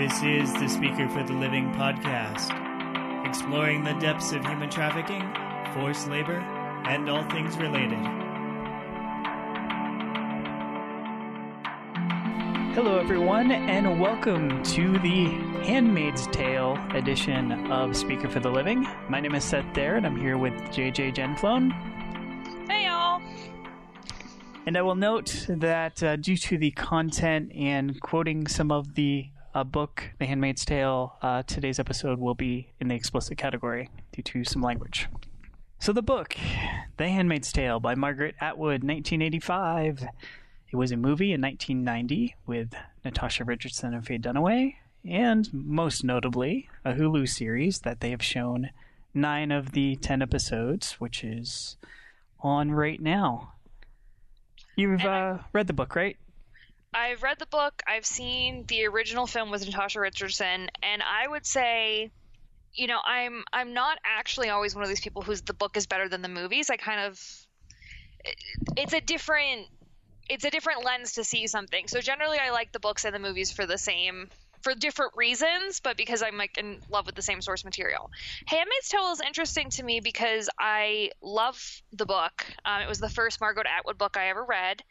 This is the Speaker for the Living podcast, exploring the depths of human trafficking, forced labor, and all things related. Hello, everyone, and welcome to the Handmaid's Tale edition of Speaker for the Living. My name is Seth Daire, and I'm here with JJ Janflone. Hey, y'all. And I will note that uh, due to the content and quoting some of the uh, book, The Handmaid's Tale, uh, today's episode will be in the explicit category due to some language. So, the book, The Handmaid's Tale by Margaret Atwood, 1985. It was a movie in 1990 with Natasha Richardson and Faye Dunaway, and most notably, a Hulu series that they have shown nine of the ten episodes, which is on right now. You've uh, read the book, right? I've read the book. I've seen the original film with Natasha Richardson, and I would say, you know, I'm I'm not actually always one of these people whose the book is better than the movies. I kind of, it's a different, it's a different lens to see something. So generally, I like the books and the movies for the same. For different reasons, but because I'm like in love with the same source material. Handmaid's Tale is interesting to me because I love the book. Um, it was the first Margaret Atwood book I ever read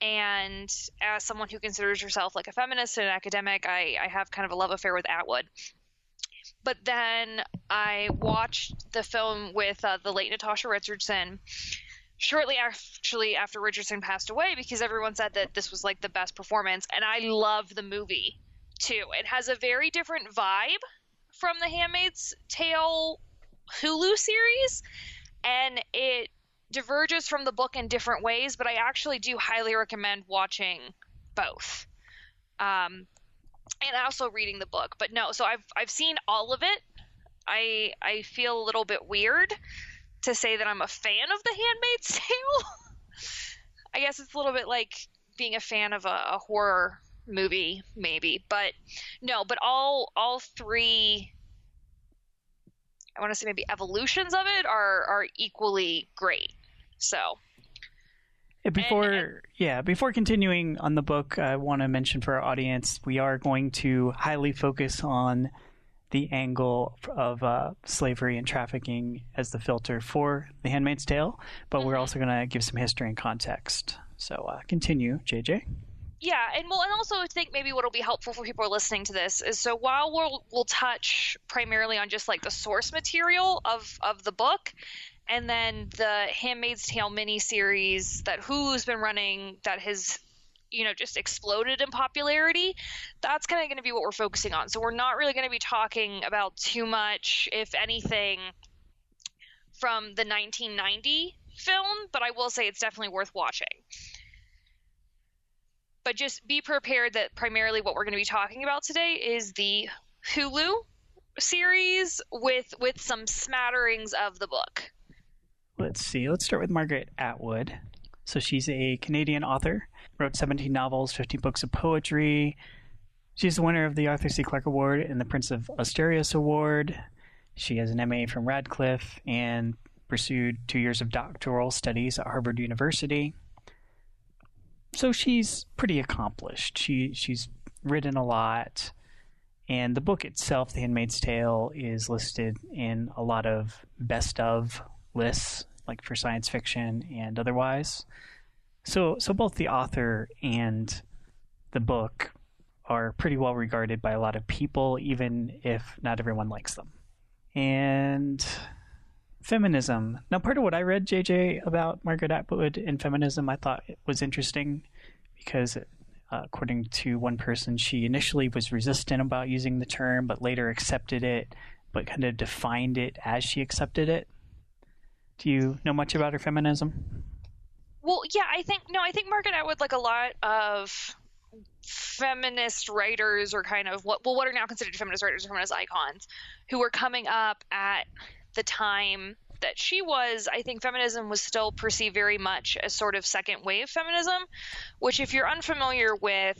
and as someone who considers herself like a feminist and an academic, I, I have kind of a love affair with Atwood. But then I watched the film with uh, the late Natasha Richardson shortly actually after Richardson passed away because everyone said that this was like the best performance, and I love the movie too. It has a very different vibe from the Handmaid's Tale Hulu series, and it diverges from the book in different ways, but I actually do highly recommend watching both. Um, and also reading the book. But no, so I've I've seen all of it. I I feel a little bit weird to say that I'm a fan of The Handmaid's Tale. I guess it's a little bit like being a fan of a, a horror movie, maybe. But no, but all all three I want to say maybe evolutions of it are are equally great. So before and, yeah before continuing on the book i want to mention for our audience we are going to highly focus on the angle of uh, slavery and trafficking as the filter for the handmaid's tale but mm-hmm. we're also going to give some history and context so uh, continue jj yeah, and well, and also I think maybe what'll be helpful for people listening to this is so while we'll we'll touch primarily on just like the source material of of the book, and then the Handmaid's Tale miniseries that Hulu's been running that has you know just exploded in popularity that's kind of going to be what we're focusing on. So we're not really going to be talking about too much if anything from the 1990 film but i will say it's definitely worth watching. But just be prepared that primarily what we're going to be talking about today is the hulu series with with some smatterings of the book let's see. Let's start with Margaret Atwood. So she's a Canadian author, wrote 17 novels, 15 books of poetry. She's the winner of the Arthur C. Clarke Award and the Prince of Asturias Award. She has an MA from Radcliffe and pursued two years of doctoral studies at Harvard University. So she's pretty accomplished. She she's written a lot, and the book itself, The Handmaid's Tale, is listed in a lot of best of lists, like for science fiction and otherwise. So, so both the author and the book are pretty well regarded by a lot of people, even if not everyone likes them. And feminism. Now, part of what I read, JJ, about Margaret Atwood and feminism, I thought was interesting because, uh, according to one person, she initially was resistant about using the term, but later accepted it, but kind of defined it as she accepted it. Do you know much about her feminism? Well, yeah, I think no, I think Margaret Atwood, like a lot of feminist writers, or kind of what well, what are now considered feminist writers or feminist icons, who were coming up at the time that she was, I think feminism was still perceived very much as sort of second wave feminism, which, if you're unfamiliar with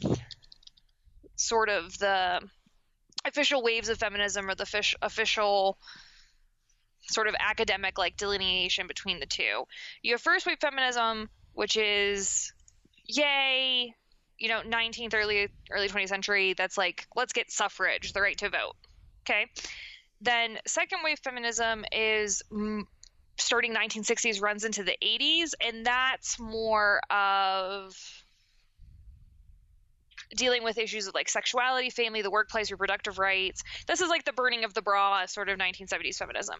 sort of the official waves of feminism or the fish, official sort of academic like delineation between the two. You have first wave feminism, which is yay, you know 19th early early 20th century that's like let's get suffrage the right to vote okay then second wave feminism is starting 1960s runs into the 80s and that's more of dealing with issues of like sexuality family the workplace reproductive rights. This is like the burning of the bra sort of 1970s feminism.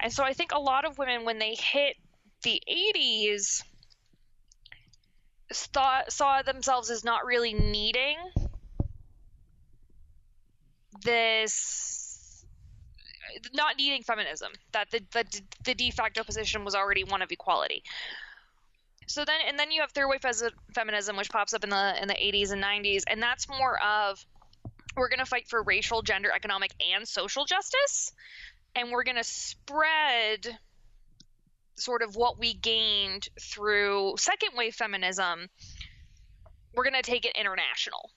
And so i think a lot of women when they hit the 80s thought saw themselves as not really needing this not needing feminism that the, the the de facto position was already one of equality so then and then you have third wave feminism which pops up in the in the 80s and 90s and that's more of we're going to fight for racial gender economic and social justice and we're going to spread sort of what we gained through second wave feminism, we're going to take it international.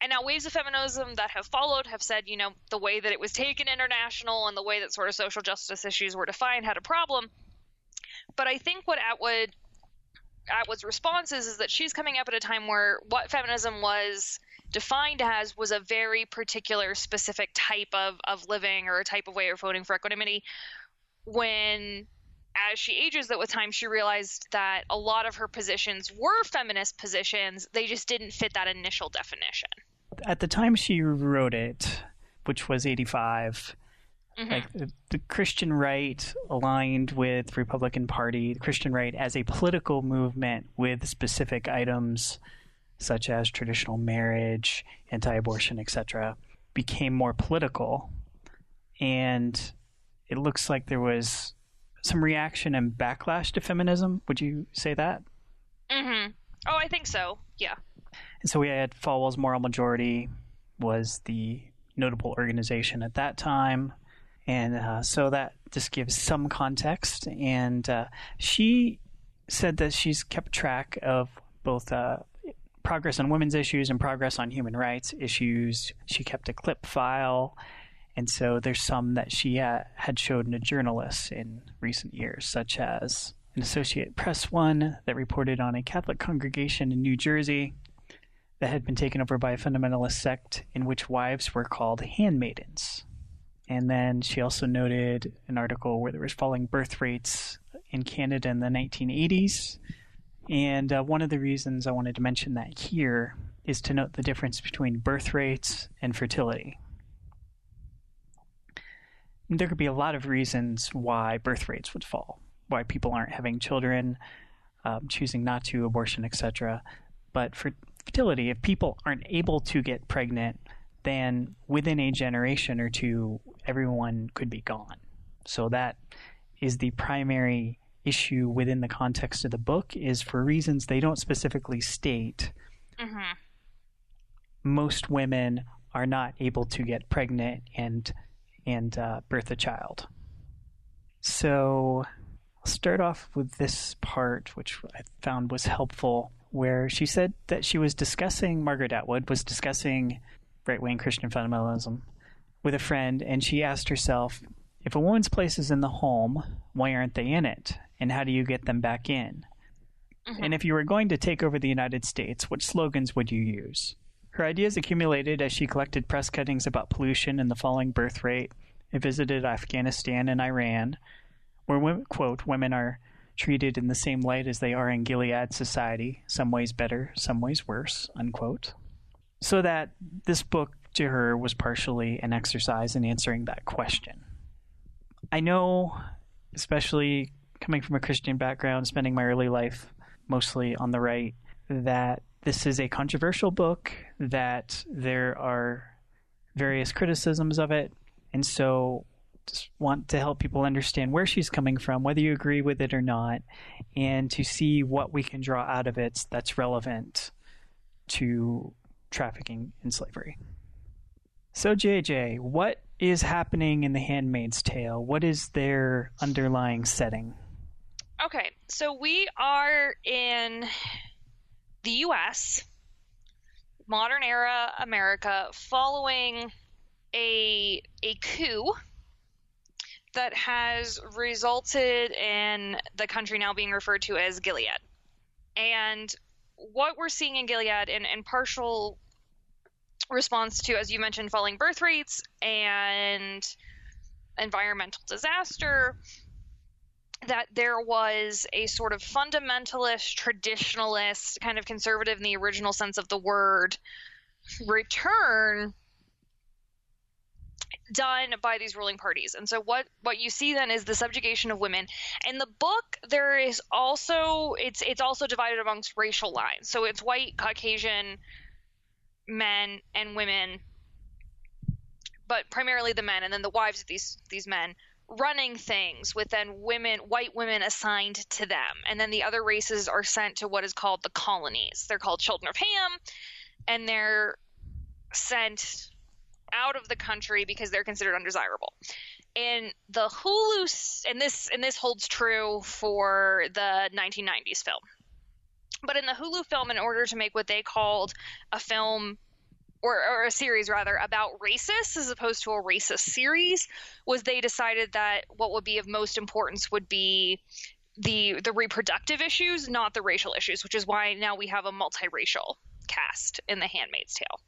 And now waves of feminism that have followed have said, you know, the way that it was taken international and the way that sort of social justice issues were defined had a problem. But I think what Atwood Uh, Atwood's response is, is that she's coming up at a time where what feminism was defined as was a very particular specific type of, of living or a type of way of voting for equanimity. When as she ages that with time she realized that a lot of her positions were feminist positions. They just didn't fit that initial definition. At the time she wrote it which was 85 mm-hmm. like the, the, christian right aligned with republican party the christian right as a political movement with specific items such as traditional marriage anti-abortion etc became more political and it looks like there was some reaction and backlash to feminism. Would you say that? Mm-hmm. Oh, I think so. Yeah. And so we had Falwell's Moral Majority was the notable organization at that time. And uh, so that just gives some context. And uh, she said that she's kept track of both uh, progress on women's issues and progress on human rights issues. She kept a clip file and so there's some that she uh, had showed to journalists in recent years, such as an Associate Press one that reported on a Catholic congregation in New Jersey that had been taken over by a fundamentalist sect in which wives were called handmaidens. And then she also noted an article where there was falling birth rates in Canada in the 1980s. And uh, one of the reasons I wanted to mention that here is to note the difference between birth rates and fertility there could be a lot of reasons why birth rates would fall, why people aren't having children, um, choosing not to, abortion, etc. But for fertility, if people aren't able to get pregnant, then within a generation or two, everyone could be gone. So that is the primary issue within the context of the book is for reasons they don't specifically state. Mm-hmm. Most women are not able to get pregnant and and uh, birth a child. So I'll start off with this part, which I found was helpful, where she said that she was discussing, Margaret Atwood was discussing right wing Christian fundamentalism with a friend, and she asked herself, if a woman's place is in the home, why aren't they in it? And how do you get them back in? Mm-hmm. And if you were going to take over the United States, what slogans would you use? Her ideas accumulated as she collected press cuttings about pollution and the falling birth rate and visited Afghanistan and Iran, where, quote, women are treated in the same light as they are in Gilead society, some ways better, some ways worse, unquote. So that this book to her was partially an exercise in answering that question. I know, especially coming from a Christian background, spending my early life mostly on the right, that this is a controversial book, that there are various criticisms of it, and so just want to help people understand where she's coming from, whether you agree with it or not, and to see what we can draw out of it that's relevant to trafficking and slavery. So, JJ, what is happening in The Handmaid's Tale? What is their underlying setting? Okay, so we are in the US, modern era America, following a a coup that has resulted in the country now being referred to as Gilead. And what we're seeing in Gilead in, in partial response to, as you mentioned, falling birth rates and environmental disaster, that there was a sort of fundamentalist, traditionalist, kind of conservative in the original sense of the word return done by these ruling parties. And so what what you see then is the subjugation of women. In the book there is also it's it's also divided amongst racial lines. So it's white, Caucasian men and women but primarily the men and then the wives of these these men running things with then women white women assigned to them and then the other races are sent to what is called the colonies they're called children of ham and they're sent out of the country because they're considered undesirable. And the Hulu, and this and this holds true for the 1990s film. But in the Hulu film, in order to make what they called a film or, or, a series rather about racists as opposed to a racist series was they decided that what would be of most importance would be the the reproductive issues not the racial issues which is why now we have a multiracial cast in the handmaid's tale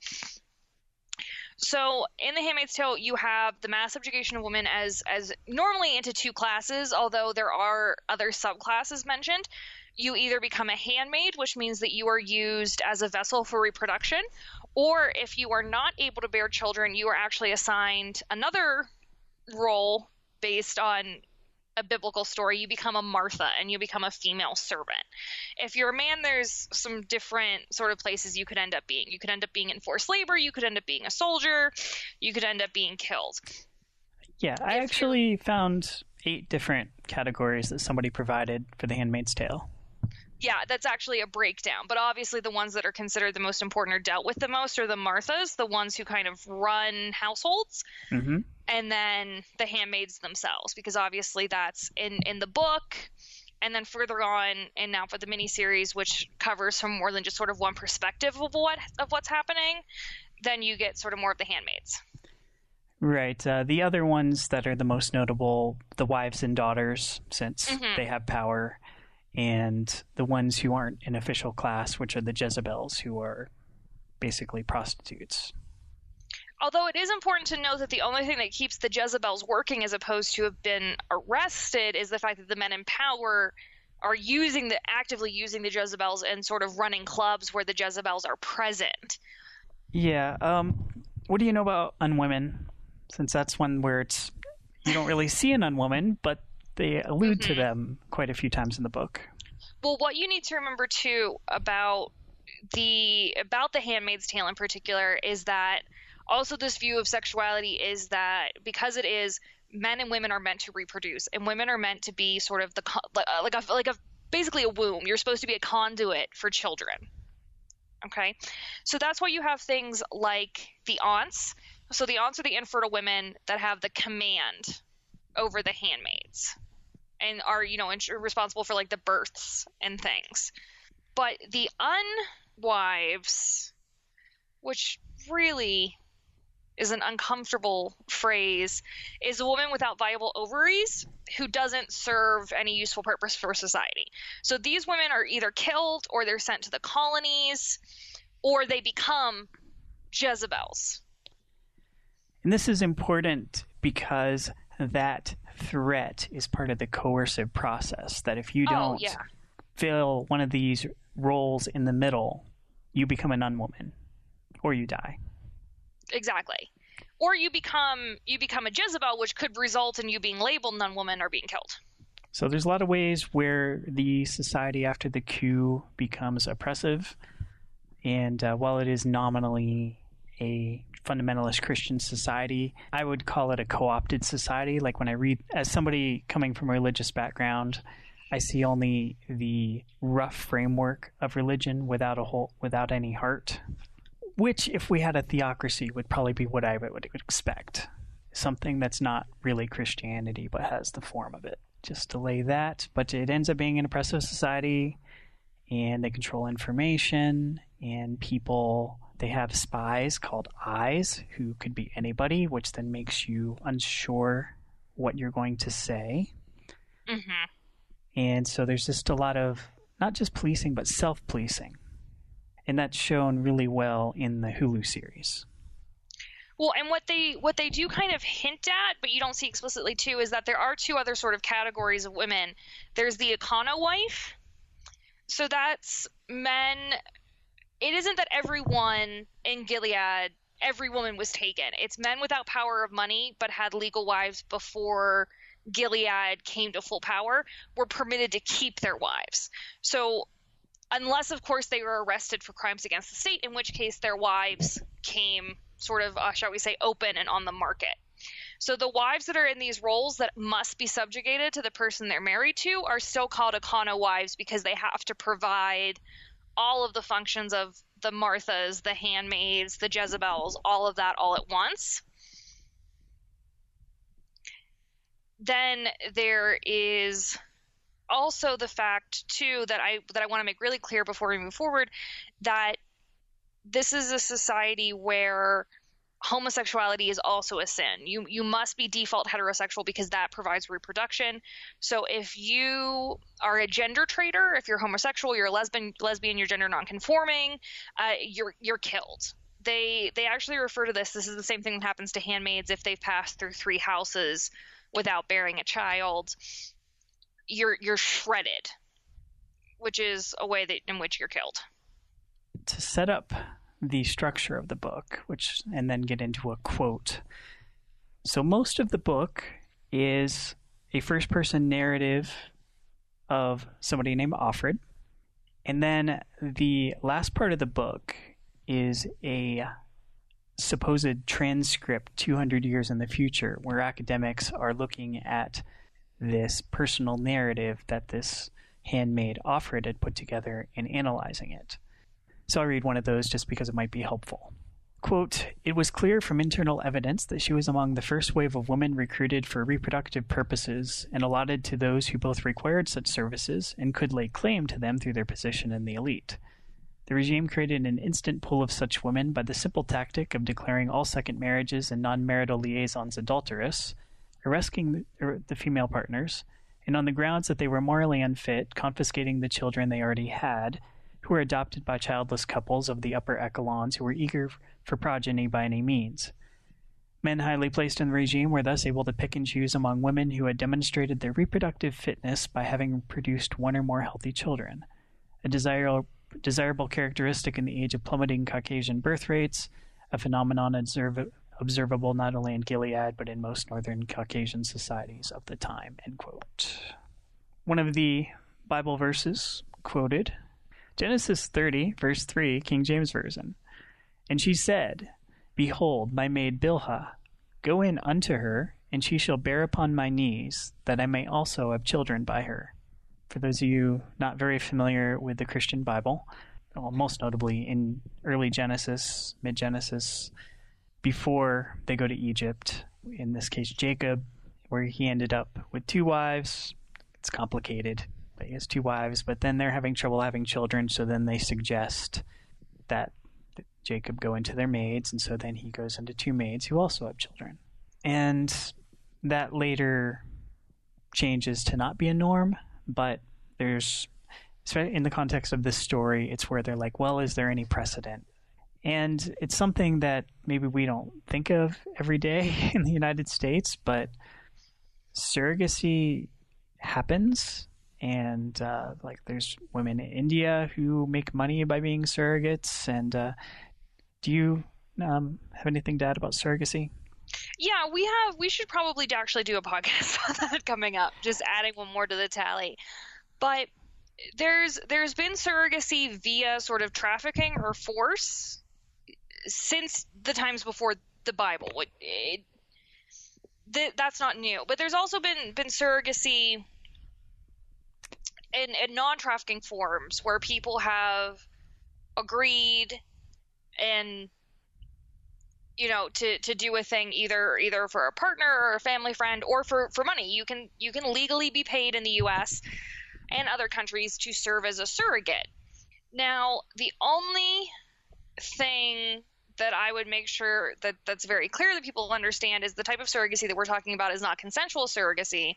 so in The Handmaid's Tale, you have the mass subjugation of women as as normally into two classes, although there are other subclasses mentioned. You either become a handmaid, which means that you are used as a vessel for reproduction, or if you are not able to bear children, you are actually assigned another role based on a biblical story, you become a Martha and you become a female servant. If you're a man, there's some different sort of places you could end up being. You could end up being in forced labor, you could end up being a soldier, you could end up being killed. Yeah, I if actually found eight different categories that somebody provided for The Handmaid's Tale yeah, that's actually a breakdown. But obviously, the ones that are considered the most important or dealt with the most are the Marthas, the ones who kind of run households, mm-hmm. and then the handmaids themselves, because obviously that's in in the book. And then further on, and now for the miniseries, which covers from more than just sort of one perspective of what of what's happening, then you get sort of more of the handmaids. Right. Uh, the other ones that are the most notable, the wives and daughters, since mm-hmm. they have power and the ones who aren't in official class, which are the Jezebels, who are basically prostitutes. Although it is important to note that the only thing that keeps the Jezebels working as opposed to have been arrested is the fact that the men in power are using the actively using the Jezebels and sort of running clubs where the Jezebels are present. Yeah. Um, what do you know about unwomen? Since that's one where it's you don't really see an unwoman, but they allude mm-hmm. to them quite a few times in the book. Well, what you need to remember too about the about the Handmaid's Tale in particular is that also this view of sexuality is that because it is men and women are meant to reproduce and women are meant to be sort of the uh, like a like a basically a womb. You're supposed to be a conduit for children. Okay? So that's why you have things like the aunts. So the aunts are the infertile women that have the command over the handmaids and are you know responsible for like the births and things. But the unwives which really is an uncomfortable phrase is a woman without viable ovaries who doesn't serve any useful purpose for society. So these women are either killed or they're sent to the colonies or they become jezebels. And this is important because that threat is part of the coercive process. That if you oh, don't oh, yeah. fill one of these roles in the middle, you become an unwoman or you die. Exactly. Or you become you become a Jezebel, which could result in you being labeled an unwoman or being killed. So there's a lot of ways where the society after the coup becomes oppressive, and uh, while it is nominally a fundamentalist Christian society. I would call it a co opted society. Like when I read, as somebody coming from a religious background, I see only the rough framework of religion without a whole, without any heart. Which, if we had a theocracy, would probably be what I would expect. Something that's not really Christianity, but has the form of it. Just delay that. But it ends up being an oppressive society, and they control information, and people they have spies called eyes who could be anybody, which then makes you unsure what you're going to say. Mm-hmm. And so there's just a lot of not just policing, but self policing. and that's shown really well in the Hulu series. Well, and what they what they do kind of hint at, but you don't see explicitly too, is that there are two other sort of categories of women. There's the econo wife. So that's men. It isn't that everyone in Gilead, every woman was taken. It's men without power of money, but had legal wives before Gilead came to full power, were permitted to keep their wives. So unless of course they were arrested for crimes against the state, in which case their wives came sort of, uh, shall we say, open and on the market. So the wives that are in these roles that must be subjugated to the person they're married to are still called econo wives because they have to provide all of the functions of the Marthas, the handmaids, the Jezebels, all of that all at once. Then there is also the fact too that I that I want to make really clear before we move forward that this is a society where homosexuality is also a sin. You you must be default heterosexual because that provides reproduction. So if you are a gender traitor, if you're homosexual, you're a lesbian, lesbian, you're gender nonconforming, uh, you're you're killed. They they actually refer to this. This is the same thing that happens to handmaids if they've passed through three houses without bearing a child. You're you're shredded, which is a way that in which you're killed. To set up the structure of the book, which and then get into a quote. So most of the book is a first person narrative of somebody named Offred. And then the last part of the book is a supposed transcript 200 years in the future where academics are looking at this personal narrative that this handmaid Offred had put together and analyzing it. So I'll read one of those just because it might be helpful. Quote, it was clear from internal evidence that she was among the first wave of women recruited for reproductive purposes and allotted to those who both required such services and could lay claim to them through their position in the elite. The regime created an instant pool of such women by the simple tactic of declaring all second marriages and non marital liaisons adulterous, arresting the, er, the female partners, and on the grounds that they were morally unfit, confiscating the children they already had were adopted by childless couples of the upper echelons who were eager for progeny by any means. Men highly placed in the regime were thus able to pick and choose among women who had demonstrated their reproductive fitness by having produced one or more healthy children, a desirable, desirable characteristic in the age of plummeting Caucasian birth rates, a phenomenon observ- observable not only in Gilead but in most northern Caucasian societies of the time. One of the Bible verses quoted Genesis 30, verse 3, King James Version. And she said, Behold, my maid Bilhah, go in unto her, and she shall bear upon my knees, that I may also have children by her. For those of you not very familiar with the Christian Bible, well, most notably in early Genesis, mid Genesis, before they go to Egypt, in this case Jacob, where he ended up with two wives. It's complicated he has two wives, but then they're having trouble having children, so then they suggest that Jacob go into their maids, and so then he goes into two maids who also have children. And that later changes to not be a norm, but there's in the context of this story, it's where they're like, well, is there any precedent? And it's something that maybe we don't think of every day in the United States, but surrogacy happens and uh, like there's women in India who make money by being surrogates. And uh, do you um, have anything to add about surrogacy? Yeah, we have. We should probably actually do a podcast on that coming up. Just adding one more to the tally, but there's there's been surrogacy via sort of trafficking or force since the times before the Bible. It, it, that's not new, but there's also been been surrogacy in, in non-trafficking forms where people have agreed and you know to to do a thing either either for a partner or a family friend or for for money. You can you can legally be paid in the US and other countries to serve as a surrogate. Now the only thing that I would make sure that that's very clear that people understand is the type of surrogacy that we're talking about is not consensual surrogacy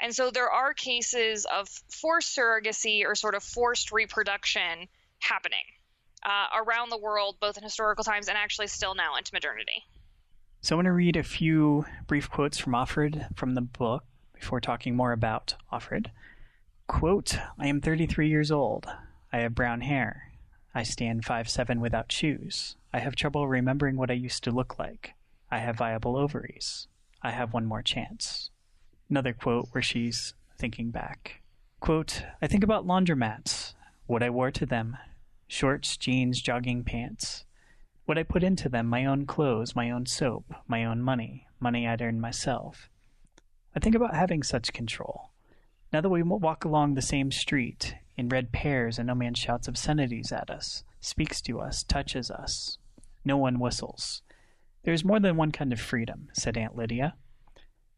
and so there are cases of forced surrogacy or sort of forced reproduction happening. uh, around the world, both in historical times and actually still now into modernity. So I want to read a few brief quotes from Offred from the book before talking more about Offred. Quote, I am 33 years old. I have brown hair. I stand five seven without shoes. I have trouble remembering what I used to look like. I have viable ovaries. I have one more chance. Another quote where she's thinking back. Quote, I think about laundromats, what I wore to them, shorts, jeans, jogging pants. What I put into them, my own clothes, my own soap, my own money, money I'd earned myself. I think about having such control. Now that we walk along the same street, in red pairs, and no man shouts obscenities at us, speaks to us, touches us. No one whistles. There is more than one kind of freedom, said Aunt Lydia.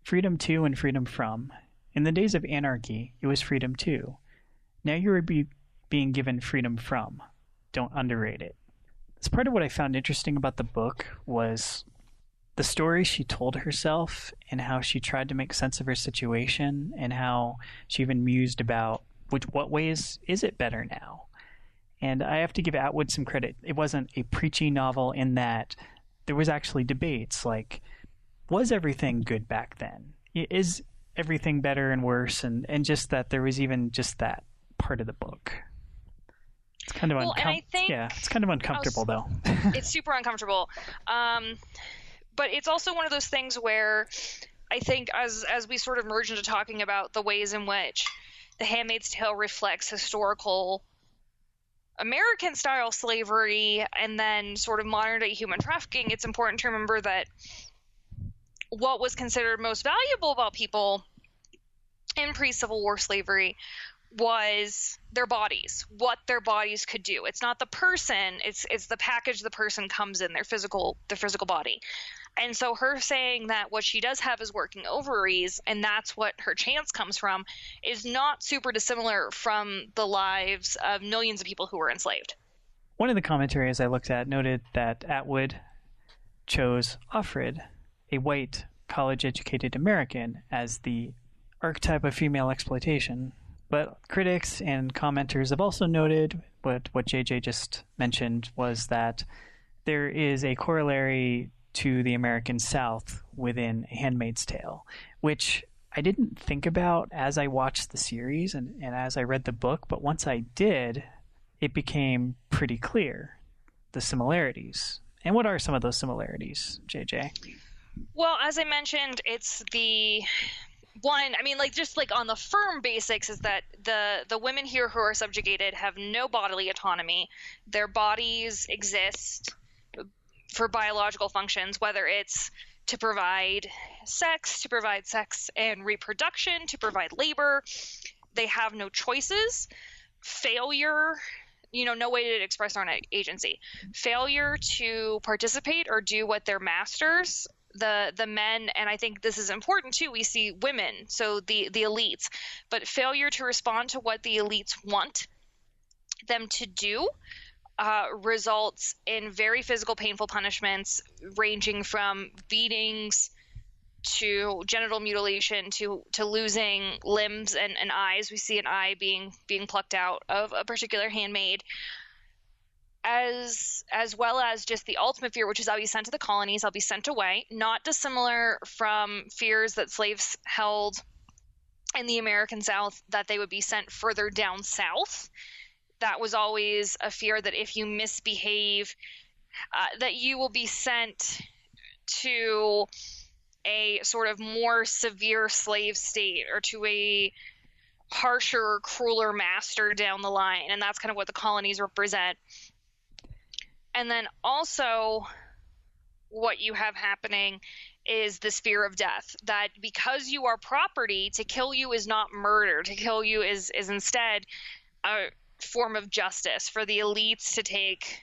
Freedom to and freedom from. In the days of anarchy, it was freedom to. Now you are be- being given freedom from. Don't underrate it. That's part of what I found interesting about the book was the story she told herself and how she tried to make sense of her situation and how she even mused about which what ways is it better now? And I have to give Atwood some credit. It wasn't a preachy novel in that there was actually debates like was everything good back then? Is everything better and worse and and just that there was even just that part of the book. It's kind of well, uncomfortable. Yeah, it's kind of uncomfortable was, though. it's super uncomfortable. Um, but it's also one of those things where I think as as we sort of merge into talking about the ways in which The Handmaid's Tale reflects historical American style slavery and then sort of modern day human trafficking, it's important to remember that what was considered most valuable about people in pre Civil War slavery was their bodies, what their bodies could do. It's not the person, it's it's the package the person comes in, their physical their physical body. And so her saying that what she does have is working ovaries and that's what her chance comes from is not super dissimilar from the lives of millions of people who were enslaved. One of the commentaries I looked at noted that Atwood chose Offred, a white college educated American, as the archetype of female exploitation. But critics and commenters have also noted what what JJ just mentioned was that there is a corollary to the American South within Handmaid's Tale, which I didn't think about as I watched the series and, and as I read the book, but once I did, it became pretty clear the similarities. And what are some of those similarities, JJ? Well, as I mentioned, it's the one i mean like just like on the firm basics is that the the women here who are subjugated have no bodily autonomy their bodies exist for biological functions, whether it's to provide sex, to provide sex and reproduction, to provide labor. They have no choices. Failure, you know, no way to express their own agency. Failure to participate or do what their masters the the men and i think this is important too we see women so the the elites but failure to respond to what the elites want them to do uh, results in very physical, painful punishments, ranging from beatings to genital mutilation to to losing limbs and, and eyes. We see an eye being being plucked out of a particular handmaid. As as well as just the ultimate fear, which is I'll be sent to the colonies, I'll be sent away, not dissimilar from fears that slaves held in the American South that they would be sent further down south that was always a fear that if you misbehave, uh, that you will be sent to a sort of more severe slave state or to a harsher, crueler master down the line. And that's kind of what the colonies represent. And then also, what you have happening is this fear of death that because you are property to kill you is not murder to kill you is is instead a, form of justice for the elites to take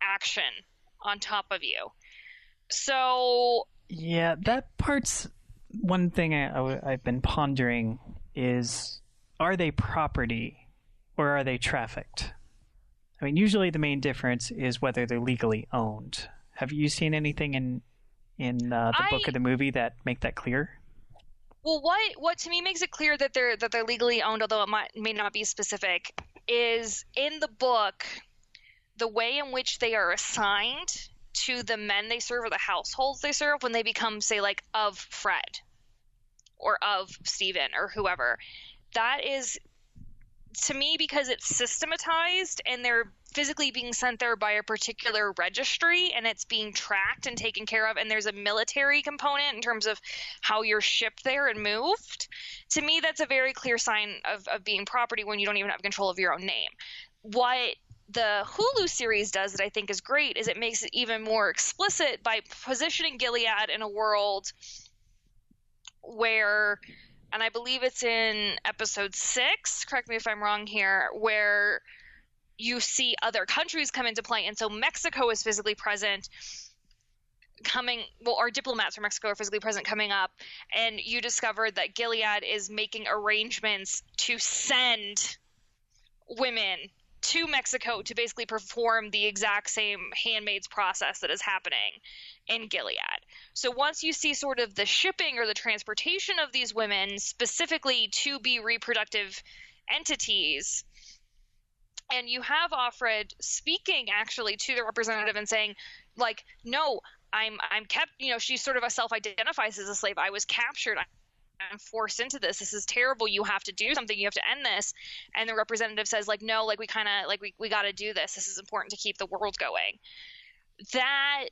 action on top of you. So yeah, that part's one thing I, I, have been pondering is are they property or are they trafficked? I mean, usually the main difference is whether they're legally owned. Have you seen anything in in uh, the I, book or the movie that make that clear? Well, what what to me makes it clear that they're that they're legally owned, although it might, may not be specific, is in the book. the way in which they are assigned to the men they serve or the households they serve when they become, say, like of Fred or of Stephen or whoever. That is to me because it's systematized and they're physically being sent there by a particular registry and it's being tracked and taken care of and there's a military component in terms of how you're shipped there and moved to me that's a very clear sign of, of being property when you don't even have control of your own name. What the Hulu series does that I think is great is it makes it even more explicit by positioning Gilead in a world where and I believe it's in episode 6, correct me if I'm wrong here, where you see other countries come into play and so Mexico is physically present coming well our diplomats from Mexico are physically present coming up and you discovered that Gilead is making arrangements to send women to Mexico to basically perform the exact same handmaids process that is happening in Gilead. So once you see sort of the shipping or the transportation of these women specifically to be reproductive entities, and you have Offred speaking actually to the representative and saying, like, no, I'm I'm kept, you know, she sort of self-identifies as a slave. I was captured. I'm forced into this. This is terrible. You have to do something. You have to end this. And the representative says, like, no, like we kind of like we, we got to do this. This is important to keep the world going. That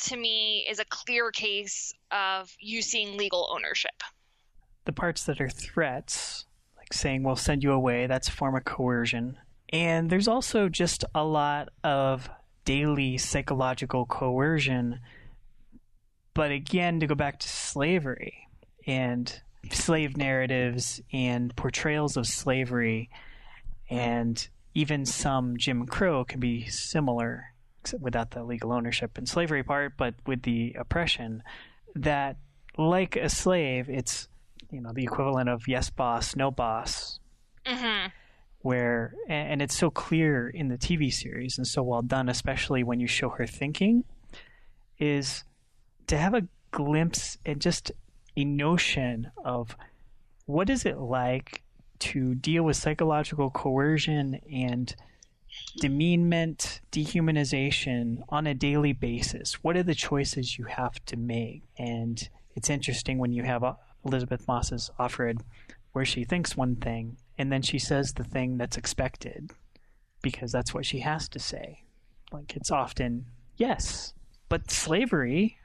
to me is a clear case of you seeing legal ownership. The parts that are threats, like saying we'll send you away, that's a form of coercion. And there's also just a lot of daily psychological coercion. But again, to go back to slavery and slave narratives and portrayals of slavery and even some Jim Crow can be similar without the legal ownership and slavery part, but with the oppression, that like a slave, it's you know the equivalent of yes boss, no boss. Mm-hmm. Where and it's so clear in the TV series and so well done, especially when you show her thinking, is to have a glimpse and just a notion of what is it like to deal with psychological coercion and demeanment, dehumanization on a daily basis. What are the choices you have to make? And it's interesting when you have uh, Elisabeth Moss's Offred, where she thinks one thing and then she says the thing that's expected because that's what she has to say. Like it's often yes, but slavery,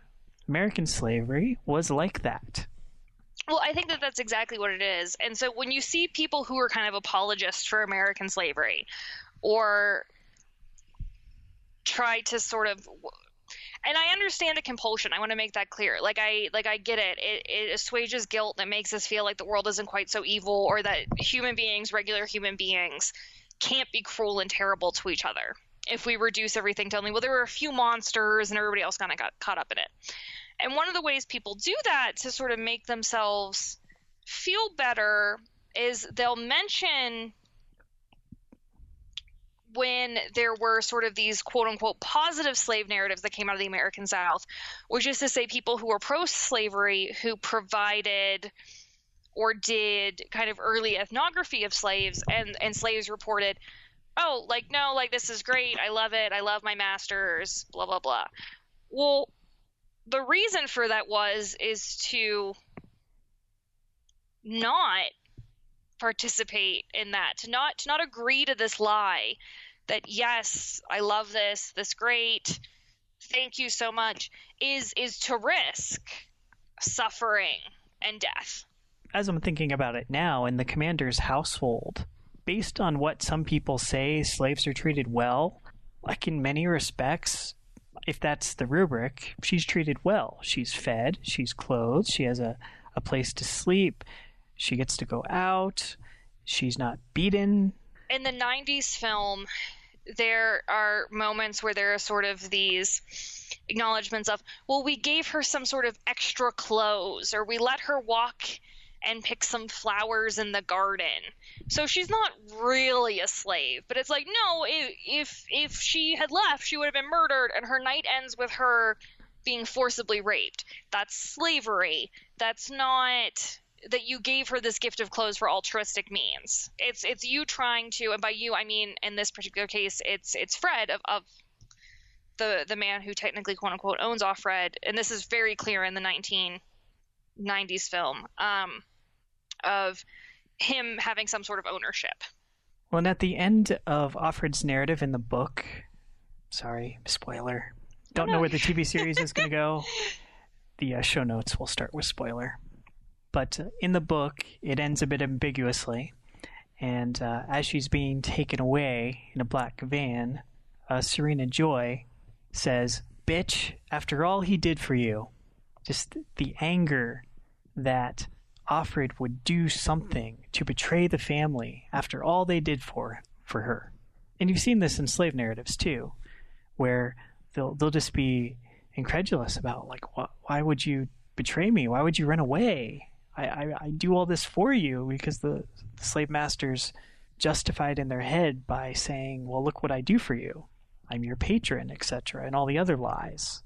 American slavery, was like that. Well, I think that that's exactly what it is. And so when you see people who are kind of apologists for American slavery, or try to sort of and I understand a compulsion. I want to make that clear. Like I like I get it. It it assuages guilt that makes us feel like the world isn't quite so evil or that human beings, regular human beings, can't be cruel and terrible to each other. If we reduce everything to only well there were a few monsters and everybody else kind of got caught up in it. And one of the ways people do that to sort of make themselves feel better is they'll mention when there were sort of these quote unquote positive slave narratives that came out of the American South, which is to say people who were pro slavery who provided or did kind of early ethnography of slaves and, and slaves reported, oh, like, no, like, this is great. I love it. I love my masters, blah, blah, blah. Well, the reason for that was, is to not participate in that to not to not agree to this lie that yes i love this this great thank you so much is is to risk suffering and death. As i'm thinking about it now in the commander's household based on what some people say slaves are treated well like in many respects if that's the rubric she's treated well. She's fed she's clothed she has a, a place to sleep she gets to go out. She's not beaten. In the 90s film, there are moments where there are sort of these acknowledgments of, well, we gave her some sort of extra clothes, or we let her walk and pick some flowers in the garden. So she's not really a slave, but it's like, no, if if she had left, she would have been murdered, and her night ends with her being forcibly raped. That's slavery. That's not that you gave her this gift of clothes for altruistic means. It's it's you trying to, and by you I mean in this particular case, it's it's Fred of, of the the man who technically quote unquote owns Offred, and this is very clear in the 1990s film um, of him having some sort of ownership. Well, and at the end of Offred's narrative in the book, sorry, spoiler. Don't no. know where the TV series is going to go. The uh, show notes will start with spoiler. But in the book, it ends a bit ambiguously. And uh, as she's being taken away in a black van, uh, Serena Joy says, Bitch, after all he did for you. Just the anger that Offred would do something to betray the family after all they did for for her. And you've seen this in slave narratives too, where they'll they'll just be incredulous about like why would you betray me? Why would you run away? I, I, I do all this for you because the, the slave masters justified in their head by saying, Well look what I do for you. I'm your patron, etc., and all the other lies.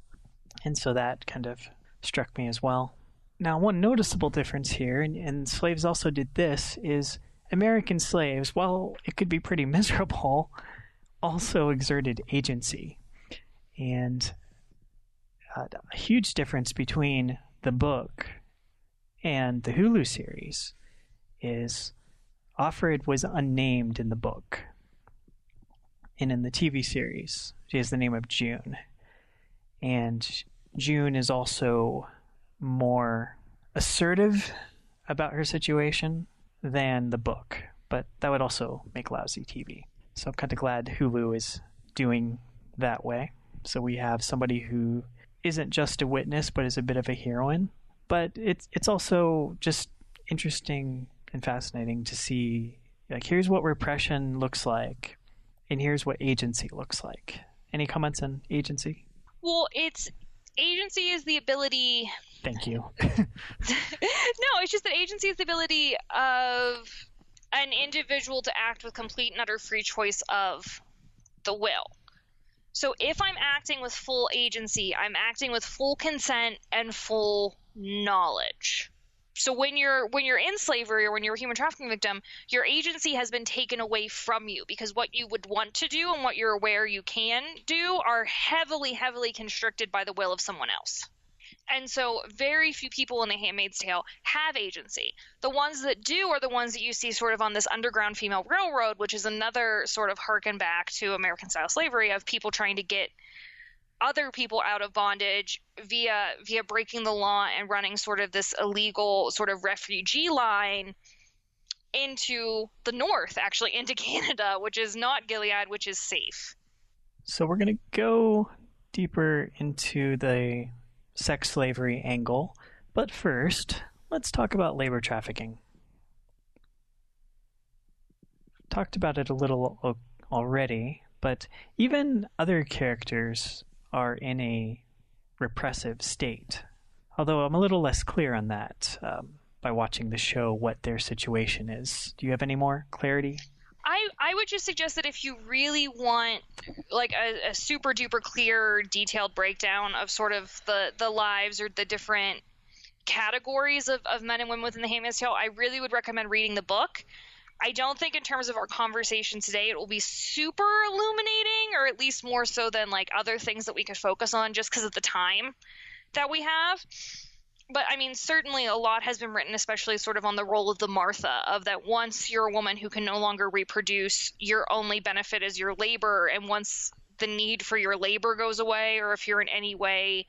And so that kind of struck me as well. Now, one noticeable difference here, and, and slaves also did this, is American slaves, while it could be pretty miserable, also exerted agency. And uh, a huge difference between the book and the Hulu series is Offred was unnamed in the book and in the TV series, she has the name of June. And June is also more assertive about her situation than the book, but that would also make lousy TV. So I'm kind of glad Hulu is doing that way. So we have somebody who isn't just a witness, but is a bit of a heroine. But it's it's also just interesting and fascinating to see like here's what repression looks like and here's what agency looks like. Any comments on agency? Well, it's agency is the ability. Thank you. no, it's just that agency is the ability of an individual to act with complete and utter free choice of the will. So if I'm acting with full agency, I'm acting with full consent and full knowledge. So when you're when you're in slavery or when you're a human trafficking victim your agency has been taken away from you because what you would want to do and what you're aware you can do are heavily heavily constricted by the will of someone else. And so very few people in the handmaid's tale have agency. The ones that do are the ones that you see sort of on this underground female railroad which is another sort of harken back to american style slavery of people trying to get other people out of bondage via via breaking the law and running sort of this illegal sort of refugee line into the north actually into Canada which is not Gilead which is safe. So we're going to go deeper into the sex slavery angle, but first, let's talk about labor trafficking. Talked about it a little already, but even other characters are in a repressive state. Although I'm a little less clear on that um, by watching the show what their situation is. Do you have any more clarity? I, I would just suggest that if you really want like a, a super duper clear detailed breakdown of sort of the, the lives or the different categories of, of men and women within the Handmaid's Tale, I really would recommend reading the book I don't think in terms of our conversation today it will be super illuminating, or at least more so than like other things that we could focus on just because of the time that we have. But I mean, certainly a lot has been written, especially sort of on the role of the Martha, of that once you're a woman who can no longer reproduce, your only benefit is your labor. And once the need for your labor goes away, or if you're in any way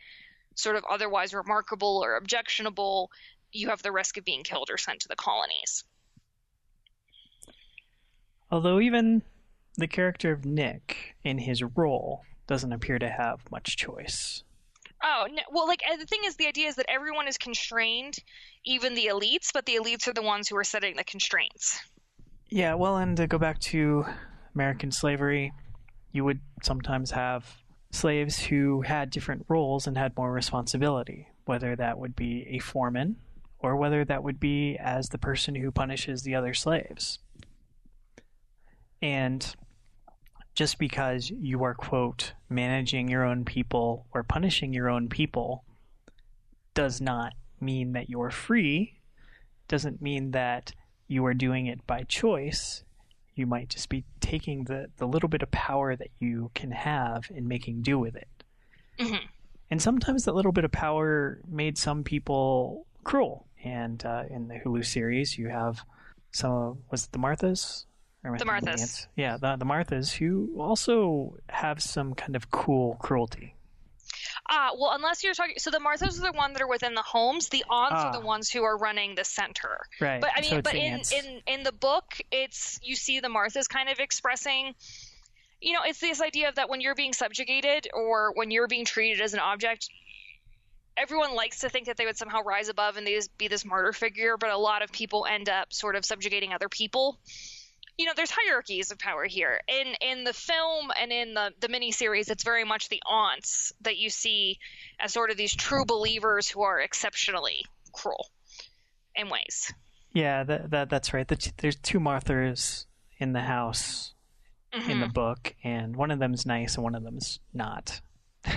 sort of otherwise remarkable or objectionable, you have the risk of being killed or sent to the colonies. Although even the character of Nick in his role doesn't appear to have much choice. Oh, no, well, like uh, the thing is, the idea is that everyone is constrained, even the elites, but the elites are the ones who are setting the constraints. Yeah, well, and to go back to American slavery, you would sometimes have slaves who had different roles and had more responsibility, whether that would be a foreman or whether that would be as the person who punishes the other slaves. And just because you are, quote, managing your own people or punishing your own people does not mean that you're free doesn't mean that you are doing it by choice. You might just be taking the, the little bit of power that you can have and making do with it. Mhm. And sometimes that little bit of power made some people cruel. And uh, in the Hulu series, you have some, was it the Marthas? Or am I The Marthas. aunts? Yeah, the, the Marthas, who also have some kind of cool cruelty. Ah, well, unless you're talking, so the Marthas are the ones that are within the homes. The aunts Ah. are the ones who are running the center. Right. But I mean, so but in, in in the book, it's you see the Marthas kind of expressing, you know, it's this idea of that when you're being subjugated or when you're being treated as an object, everyone likes to think that they would somehow rise above and they just be this martyr figure, but a lot of people end up sort of subjugating other people. You know, there's hierarchies of power here. In in the film and in the the miniseries, it's very much the aunts that you see as sort of these true believers who are exceptionally cruel in ways. Yeah, that, that that's right. The, t- there's two Marthas in the house in the Mhm. book, and one of them's nice and one of them's not.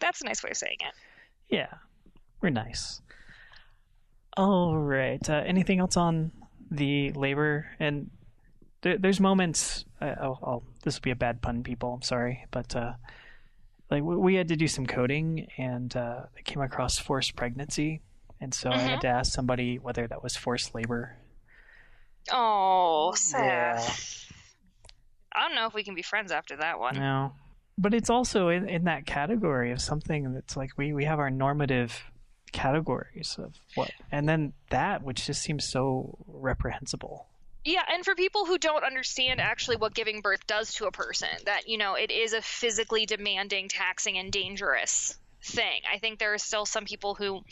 That's a nice way of saying it. Yeah, we're nice. All right. Uh, anything else on the labor? And there, there's moments. Uh, oh, oh, this will be a bad pun, people. I'm sorry, but uh, like we, we had to do some coding, and uh, I came across forced pregnancy, and so I had to ask somebody whether that was forced labor. Oh, sad. Yeah. I don't know if we can be friends after that one. No, but it's also in, in that category of something that's like we, we have our normative categories of what, and then that which just seems so reprehensible. Yeah, and for people who don't understand actually what giving birth does to a person, that, you know, it is a physically demanding, taxing, and dangerous thing. I think there are still some people who